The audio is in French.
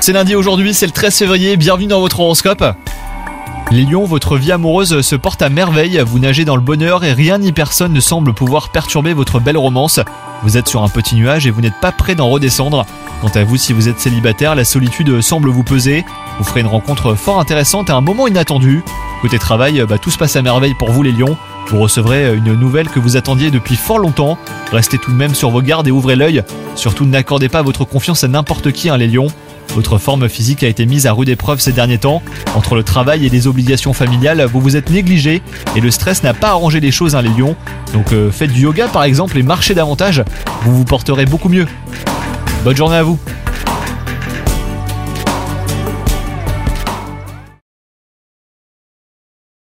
C'est lundi aujourd'hui, c'est le 13 février, bienvenue dans votre horoscope. Les lions, votre vie amoureuse se porte à merveille, vous nagez dans le bonheur et rien ni personne ne semble pouvoir perturber votre belle romance. Vous êtes sur un petit nuage et vous n'êtes pas prêt d'en redescendre. Quant à vous, si vous êtes célibataire, la solitude semble vous peser. Vous ferez une rencontre fort intéressante à un moment inattendu. Côté travail, bah, tout se passe à merveille pour vous les lions. Vous recevrez une nouvelle que vous attendiez depuis fort longtemps. Restez tout de même sur vos gardes et ouvrez l'œil. Surtout n'accordez pas votre confiance à n'importe qui, hein, les lions. Votre forme physique a été mise à rude épreuve ces derniers temps. Entre le travail et les obligations familiales, vous vous êtes négligé et le stress n'a pas arrangé les choses, hein, les lions. Donc euh, faites du yoga par exemple et marchez davantage, vous vous porterez beaucoup mieux. Bonne journée à vous